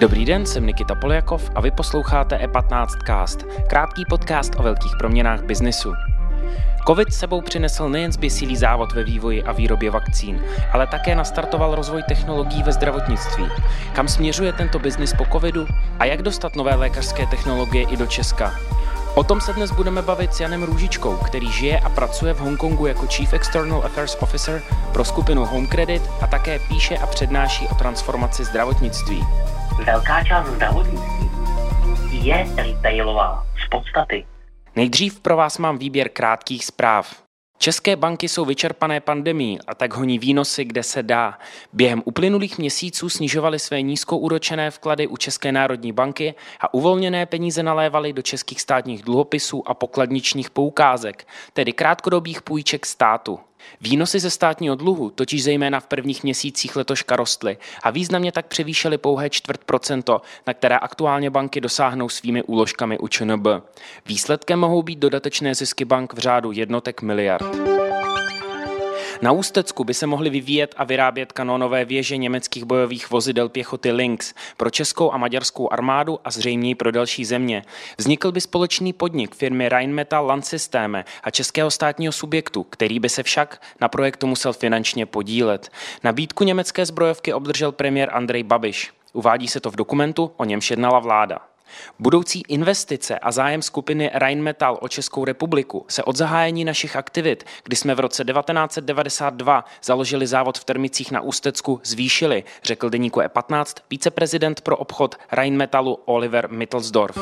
Dobrý den, jsem Nikita Poljakov a vy posloucháte E15 Cast, krátký podcast o velkých proměnách biznisu. Covid sebou přinesl nejen zběsilý závod ve vývoji a výrobě vakcín, ale také nastartoval rozvoj technologií ve zdravotnictví. Kam směřuje tento biznis po covidu a jak dostat nové lékařské technologie i do Česka? O tom se dnes budeme bavit s Janem Růžičkou, který žije a pracuje v Hongkongu jako Chief External Affairs Officer pro skupinu Home Credit a také píše a přednáší o transformaci zdravotnictví. Velká část zdravotnictví je retailová z podstaty. Nejdřív pro vás mám výběr krátkých zpráv. České banky jsou vyčerpané pandemí a tak honí výnosy, kde se dá. Během uplynulých měsíců snižovaly své nízkoúročené vklady u České národní banky a uvolněné peníze nalévaly do českých státních dluhopisů a pokladničních poukázek, tedy krátkodobých půjček státu. Výnosy ze státního dluhu totiž zejména v prvních měsících letoška rostly a významně tak převýšely pouhé čtvrt procento, na které aktuálně banky dosáhnou svými úložkami u ČNB. Výsledkem mohou být dodatečné zisky bank v řádu jednotek miliard. Na Ústecku by se mohly vyvíjet a vyrábět kanonové věže německých bojových vozidel pěchoty Lynx pro českou a maďarskou armádu a zřejmě pro další země. Vznikl by společný podnik firmy Rheinmetall Land Systeme a českého státního subjektu, který by se však na projektu musel finančně podílet. Nabídku německé zbrojovky obdržel premiér Andrej Babiš. Uvádí se to v dokumentu, o němž jednala vláda. Budoucí investice a zájem skupiny Rheinmetall o Českou republiku se od zahájení našich aktivit, kdy jsme v roce 1992 založili závod v Termicích na Ústecku, zvýšily, řekl deníku E15 viceprezident pro obchod Rheinmetallu Oliver Mittelsdorf.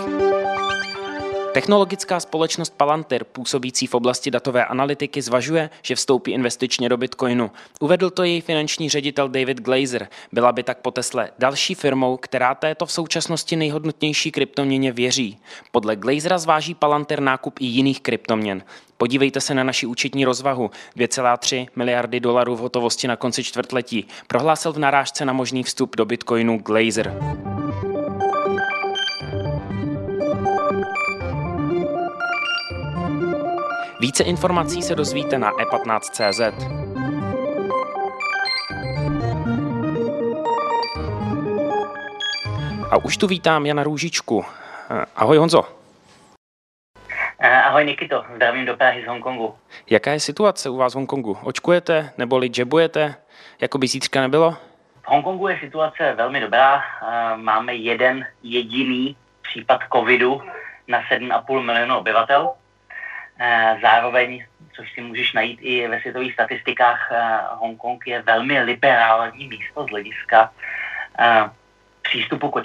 Technologická společnost Palantir, působící v oblasti datové analytiky, zvažuje, že vstoupí investičně do Bitcoinu. Uvedl to její finanční ředitel David Glazer. Byla by tak po Tesle další firmou, která této v současnosti nejhodnotnější kryptoměně věří. Podle Glazera zváží Palantir nákup i jiných kryptoměn. Podívejte se na naši účetní rozvahu 2,3 miliardy dolarů v hotovosti na konci čtvrtletí. Prohlásil v narážce na možný vstup do Bitcoinu Glazer. Více informací se dozvíte na e15.cz. A už tu vítám Jana Růžičku. Ahoj Honzo. Ahoj Nikito, zdravím do Prahy z Hongkongu. Jaká je situace u vás v Hongkongu? Očkujete neboli jabujete? Jako by zítřka nebylo? V Hongkongu je situace velmi dobrá. Máme jeden jediný případ covidu na 7,5 milionu obyvatel. Eh, zároveň, což si můžeš najít i ve světových statistikách, eh, Hongkong je velmi liberální místo z hlediska eh, přístupu k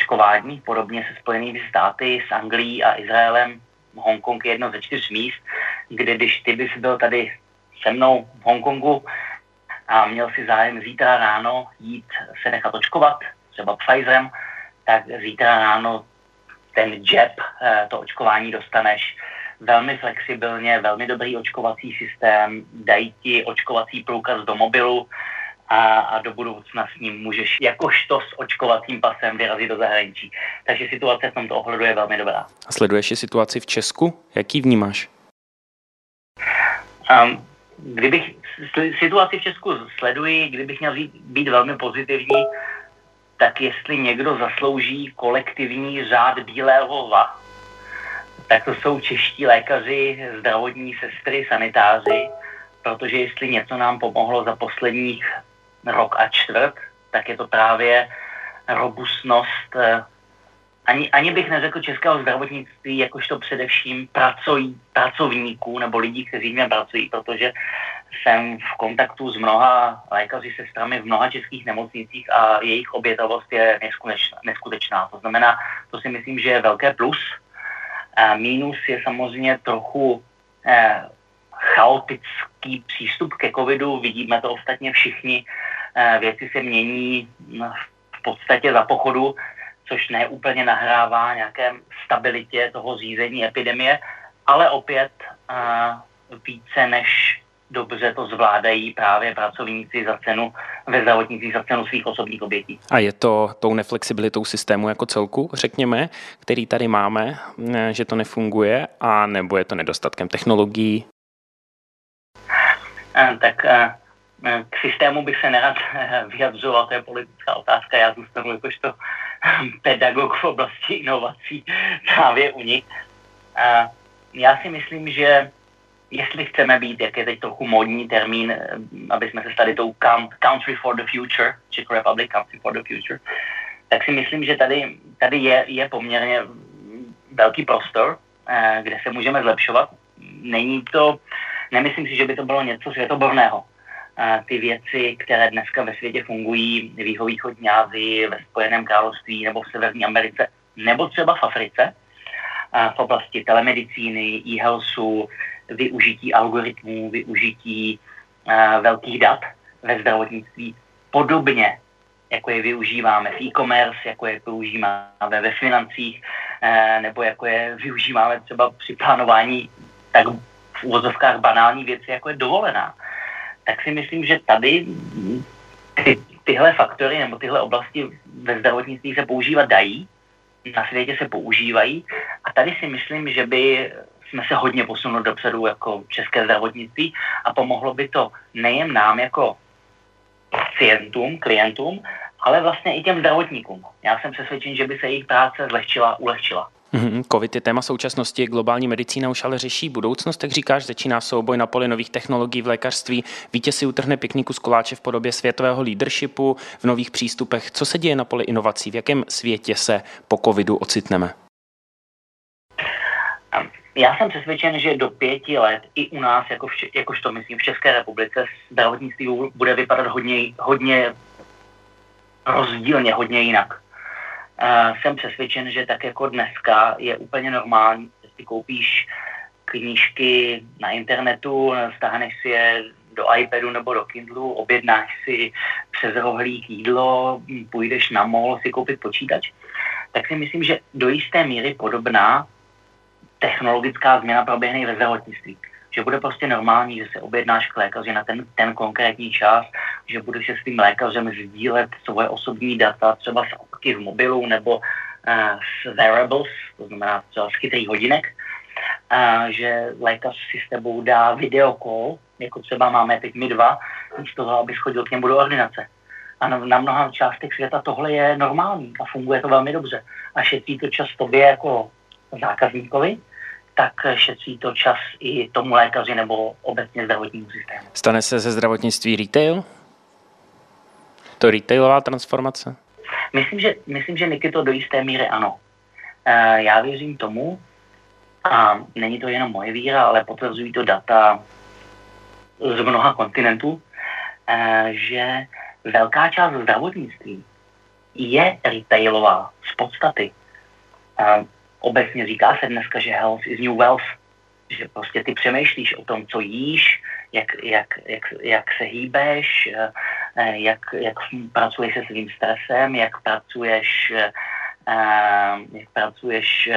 podobně se Spojenými státy, s Anglií a Izraelem. Hongkong je jedno ze čtyř míst, kde když ty bys byl tady se mnou v Hongkongu a měl si zájem zítra ráno jít se nechat očkovat, třeba Pfizerem, tak zítra ráno ten jab, to očkování dostaneš velmi flexibilně, velmi dobrý očkovací systém, dají ti očkovací průkaz do mobilu a, a do budoucna s ním můžeš jakožto s očkovacím pasem vyrazit do zahraničí. Takže situace v tomto ohledu je velmi dobrá. A sleduješ situaci v Česku? Jaký vnímáš? Um, kdybych situaci v Česku sleduji, kdybych měl být, být velmi pozitivní, tak jestli někdo zaslouží kolektivní řád bílého lva, tak to jsou čeští lékaři, zdravotní sestry, sanitáři, protože jestli něco nám pomohlo za posledních rok a čtvrt, tak je to právě robustnost eh, ani, ani bych neřekl českého zdravotnictví, jakožto především pracují, pracovníků nebo lidí, kteří mě pracují, protože jsem v kontaktu s mnoha lékaři, sestrami v mnoha českých nemocnicích a jejich obětavost je neskutečná. neskutečná. To znamená, to si myslím, že je velké plus mínus je samozřejmě trochu eh, chaotický přístup ke covidu. Vidíme to ostatně všichni. Eh, věci se mění no, v podstatě za pochodu, což neúplně nahrává nějaké stabilitě toho řízení epidemie, ale opět eh, více než dobře to zvládají právě pracovníci za cenu ve zdravotnictví za cenu svých osobních obětí. A je to tou neflexibilitou systému jako celku, řekněme, který tady máme, že to nefunguje, a nebo je to nedostatkem technologií? tak k systému bych se nerad vyjadřoval, to je politická otázka, já zůstanu jakožto pedagog v oblasti inovací právě u nich. Já si myslím, že jestli chceme být, jak je teď trochu modní termín, aby jsme se stali tou Country for the Future, Czech Republic Country for the Future, tak si myslím, že tady, tady je, je poměrně velký prostor, eh, kde se můžeme zlepšovat. Není to, nemyslím si, že by to bylo něco světoborného. Eh, ty věci, které dneska ve světě fungují v jihovýchodní Asii, ve Spojeném království nebo v Severní Americe, nebo třeba v Africe, eh, v oblasti telemedicíny, e-healthu, využití algoritmů, využití velkých dat ve zdravotnictví, podobně jako je využíváme v e-commerce, jako je využíváme ve financích, eh, nebo jako je využíváme třeba při plánování tak v úvozovkách banální věci, jako je dovolená. Tak si myslím, že tady ty, tyhle faktory nebo tyhle oblasti ve zdravotnictví se používat dají, na světě se používají a tady si myslím, že by jsme se hodně posunuli dopředu jako české zdravotnictví a pomohlo by to nejen nám jako pacientům, klientům, ale vlastně i těm zdravotníkům. Já jsem přesvědčen, že by se jejich práce zlehčila, ulehčila. Mm-hmm. COVID je téma současnosti, globální medicína už ale řeší budoucnost, tak říkáš, začíná souboj na poli nových technologií v lékařství. Vítěz si utrhne pikniku z koláče v podobě světového leadershipu v nových přístupech. Co se děje na poli inovací? V jakém světě se po covidu ocitneme? Já jsem přesvědčen, že do pěti let i u nás, jako v, jakožto myslím v České republice, zdravotnictví bude vypadat hodně, hodně rozdílně, hodně jinak. Uh, jsem přesvědčen, že tak jako dneska je úplně normální, že si koupíš knížky na internetu, stáhneš si je do iPadu nebo do Kindlu, objednáš si přes rohlík jídlo, půjdeš na mall si koupit počítač, tak si myslím, že do jisté míry podobná technologická změna proběhne i ve zdravotnictví. Že bude prostě normální, že se objednáš k lékaři na ten, ten konkrétní čas, že budeš se s tím lékařem sdílet svoje osobní data, třeba z apky v mobilu nebo uh, z wearables, to znamená třeba z chytrých hodinek, uh, že lékař si s tebou dá videokol, jako třeba máme teď my dva, z toho, abys chodil k němu do ordinace. A na, na mnoha částech světa tohle je normální a funguje to velmi dobře. A šetří to čas tobě jako zákazníkovi, tak šetří to čas i tomu lékaři nebo obecně zdravotnímu systému. Stane se ze zdravotnictví retail? To retailová transformace? Myslím, že, myslím, že Niky to do jisté míry ano. E, já věřím tomu, a není to jenom moje víra, ale potvrzují to data z mnoha kontinentů, e, že velká část zdravotnictví je retailová z podstaty. E, obecně říká se dneska, že health is new wealth, že prostě ty přemýšlíš o tom, co jíš, jak, jak, jak, jak se hýbeš, eh, eh, jak, jak pracuješ se svým stresem, jak pracuješ, eh, jak pracuješ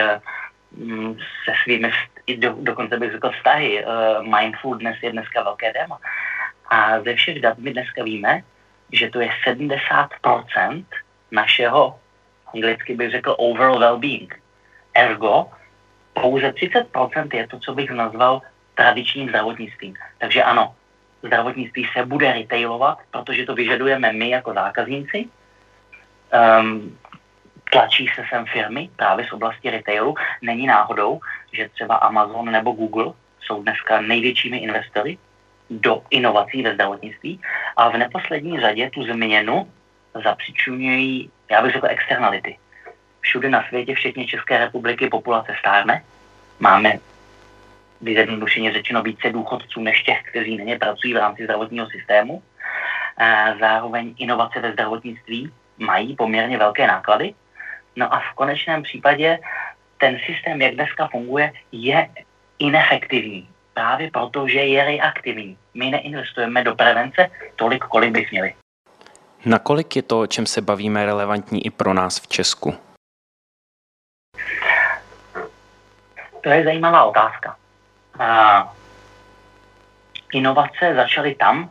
mm, se svými, do, dokonce bych řekl vztahy. Mindfulness je dneska velké téma. A ze všech dat my dneska víme, že to je 70% našeho, anglicky bych řekl, overall well-being. Ergo, pouze 30% je to, co bych nazval tradičním zdravotnictvím. Takže ano, zdravotnictví se bude retailovat, protože to vyžadujeme my jako zákazníci. Um, tlačí se sem firmy právě z oblasti retailu. Není náhodou, že třeba Amazon nebo Google jsou dneska největšími investory do inovací ve zdravotnictví a v neposlední řadě tu změnu zapřičují, já bych řekl, externality všude na světě, včetně České republiky, populace stárne. Máme vyzjednodušeně řečeno více důchodců než těch, kteří nyní pracují v rámci zdravotního systému. Zároveň inovace ve zdravotnictví mají poměrně velké náklady. No a v konečném případě ten systém, jak dneska funguje, je inefektivní. Právě proto, že je reaktivní. My neinvestujeme do prevence tolik, kolik by měli. Nakolik je to, o čem se bavíme, relevantní i pro nás v Česku? To je zajímavá otázka. A inovace začaly tam,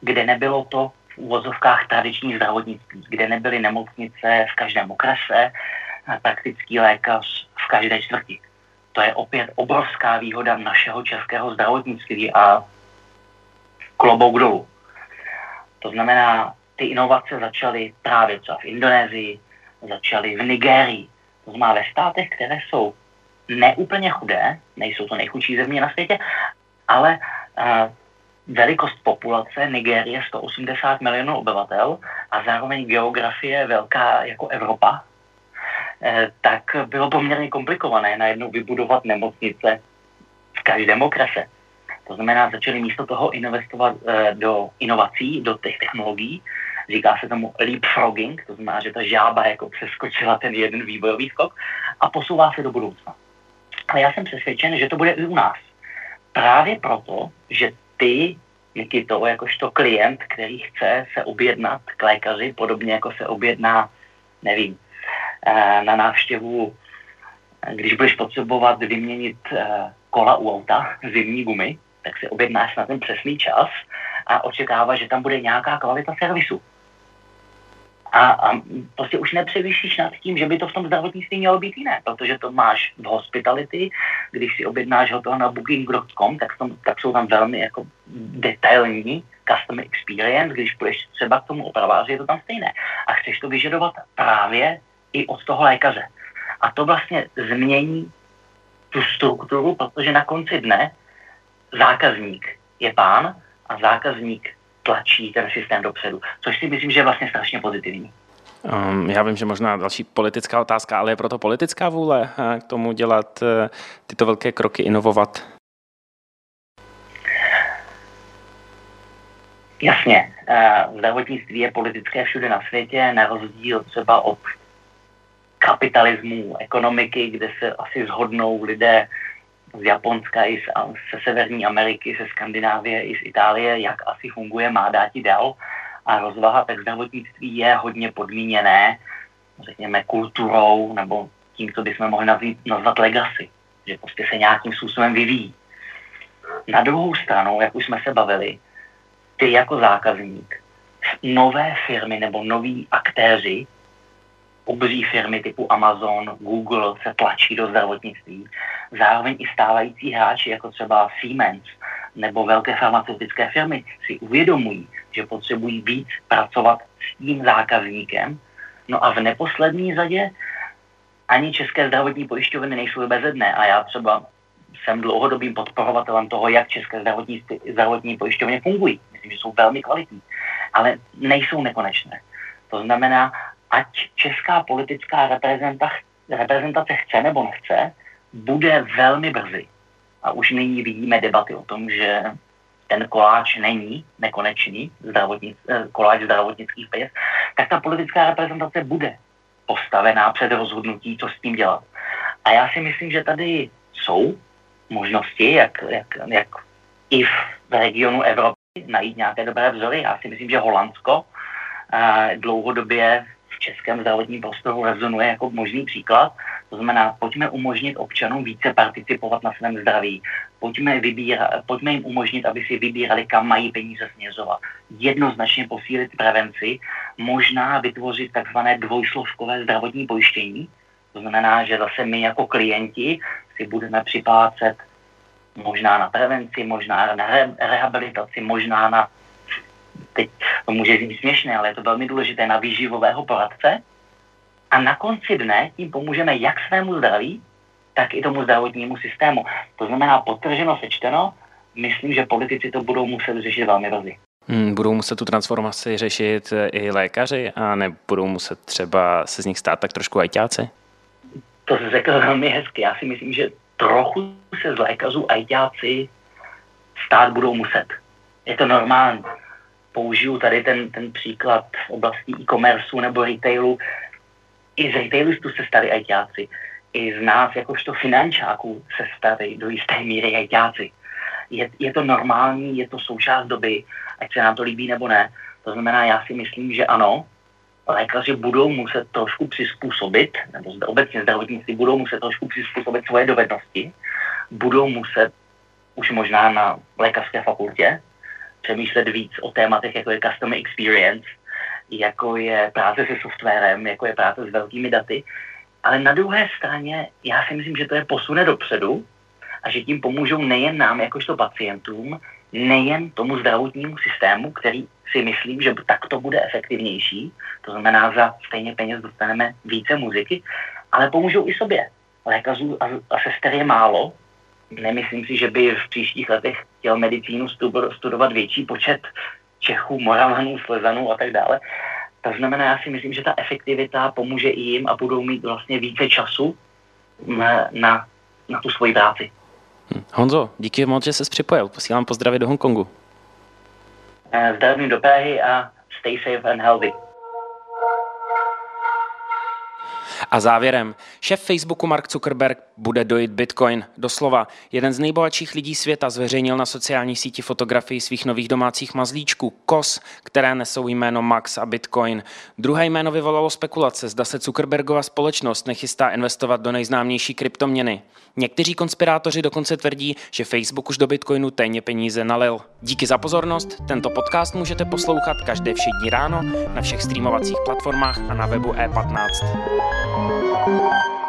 kde nebylo to v úvozovkách tradiční zdravotnictví, kde nebyly nemocnice v každém okrese, praktický lékař v každé čtvrti. To je opět obrovská výhoda našeho českého zdravotnictví a klobouk dolů. To znamená, ty inovace začaly právě třeba v Indonésii, začaly v Nigérii. To znamená ve státech, které jsou neúplně chudé, nejsou to nejchudší země na světě, ale uh, velikost populace Nigérie 180 milionů obyvatel a zároveň geografie velká jako Evropa, eh, tak bylo poměrně komplikované najednou vybudovat nemocnice v každém okrese. To znamená, začali místo toho investovat eh, do inovací, do těch technologií. Říká se tomu leapfrogging, to znamená, že ta žába jako přeskočila ten jeden vývojový skok a posouvá se do budoucna. Ale já jsem přesvědčen, že to bude i u nás. Právě proto, že ty, to jakožto klient, který chce se objednat k lékaři, podobně jako se objedná, nevím, eh, na návštěvu, když budeš potřebovat vyměnit eh, kola u auta, zimní gumy, tak si objednáš na ten přesný čas a očekáváš, že tam bude nějaká kvalita servisu. A, a prostě už nepřevyšíš nad tím, že by to v tom zdravotnictví mělo být jiné, protože to máš v hospitality, když si objednáš hotel na booking.com, tak, tom, tak jsou tam velmi jako detailní customer experience, když půjdeš třeba k tomu opraváři, je to tam stejné. A chceš to vyžadovat právě i od toho lékaře. A to vlastně změní tu strukturu, protože na konci dne zákazník je pán a zákazník tlačí ten systém dopředu, což si myslím, že je vlastně strašně pozitivní. Um, já vím, že možná další politická otázka, ale je proto politická vůle eh, k tomu dělat eh, tyto velké kroky, inovovat? Jasně, eh, zdravotnictví je politické všude na světě, na rozdíl třeba od kapitalismu, ekonomiky, kde se asi zhodnou lidé z Japonska i z, ze Severní Ameriky, ze Skandinávie i z Itálie, jak asi funguje má dáti dál a rozvaha, tak zdravotnictví je hodně podmíněné, řekněme, kulturou nebo tím, co bychom mohli nazvat, nazvat legacy, že prostě se nějakým způsobem vyvíjí. Na druhou stranu, jak už jsme se bavili, ty jako zákazník, nové firmy nebo noví aktéři obří firmy typu Amazon, Google se tlačí do zdravotnictví. Zároveň i stávající hráči, jako třeba Siemens nebo velké farmaceutické firmy, si uvědomují, že potřebují víc pracovat s tím zákazníkem. No a v neposlední řadě ani české zdravotní pojišťovny nejsou bezedné a já třeba jsem dlouhodobým podporovatelem toho, jak české zdravotní, zdravotní pojišťovny fungují. Myslím, že jsou velmi kvalitní, ale nejsou nekonečné. To znamená, ať česká politická reprezentace chce nebo nechce, bude velmi brzy. A už nyní vidíme debaty o tom, že ten koláč není nekonečný, zdravotnic, eh, koláč zdravotnických peněz, tak ta politická reprezentace bude postavená před rozhodnutí, co s tím dělat. A já si myslím, že tady jsou možnosti, jak, jak, jak i v regionu Evropy najít nějaké dobré vzory. Já si myslím, že Holandsko eh, dlouhodobě českém zdravotním prostoru rezonuje jako možný příklad. To znamená, pojďme umožnit občanům více participovat na svém zdraví. Pojďme, vybíra, pojďme jim umožnit, aby si vybírali, kam mají peníze směřovat. Jednoznačně posílit prevenci, možná vytvořit takzvané dvojsložkové zdravotní pojištění. To znamená, že zase my jako klienti si budeme připlácet možná na prevenci, možná na rehabilitaci, možná na teď to může být směšné, ale je to velmi důležité na výživového poradce. A na konci dne tím pomůžeme jak svému zdraví, tak i tomu zdravotnímu systému. To znamená, potrženo sečteno, myslím, že politici to budou muset řešit velmi brzy. Hmm, budou muset tu transformaci řešit i lékaři a nebudou muset třeba se z nich stát tak trošku ajťáci? To jsi řekl velmi hezky. Já si myslím, že trochu se z lékařů ajťáci stát budou muset. Je to normální použiju tady ten, ten příklad v oblasti e-commerce nebo retailu. I z retailistů se stali ajťáci. I z nás, jakožto finančáků, se stali do jisté míry ajťáci. Je, je to normální, je to součást doby, ať se nám to líbí nebo ne. To znamená, já si myslím, že ano, lékaři budou muset trošku přizpůsobit, nebo obecně zdravotníci budou muset trošku přizpůsobit svoje dovednosti, budou muset už možná na lékařské fakultě, přemýšlet víc o tématech, jako je customer experience, jako je práce se softwarem, jako je práce s velkými daty. Ale na druhé straně já si myslím, že to je posune dopředu a že tím pomůžou nejen nám, jakožto pacientům, nejen tomu zdravotnímu systému, který si myslím, že tak to bude efektivnější, to znamená, za stejně peněz dostaneme více muziky, ale pomůžou i sobě. Lékařů a, a sester je málo. Nemyslím si, že by v příštích letech chtěl medicínu studovat větší počet Čechů, Moravanů, Slezanů a tak dále. To znamená, já si myslím, že ta efektivita pomůže i jim a budou mít vlastně více času na, na, na tu svoji práci. Hm. Honzo, díky moc, že jsi připojil. Posílám pozdravy do Hongkongu. Eh, zdravím do Prahy a stay safe and healthy. A závěrem, šéf Facebooku Mark Zuckerberg bude dojít Bitcoin. Doslova, jeden z nejbohatších lidí světa zveřejnil na sociální síti fotografii svých nových domácích mazlíčků, KOS, které nesou jméno Max a Bitcoin. Druhé jméno vyvolalo spekulace, zda se Zuckerbergova společnost nechystá investovat do nejznámější kryptoměny. Někteří konspirátoři dokonce tvrdí, že Facebook už do Bitcoinu téně peníze nalil. Díky za pozornost, tento podcast můžete poslouchat každé všední ráno na všech streamovacích platformách a na webu e15. Música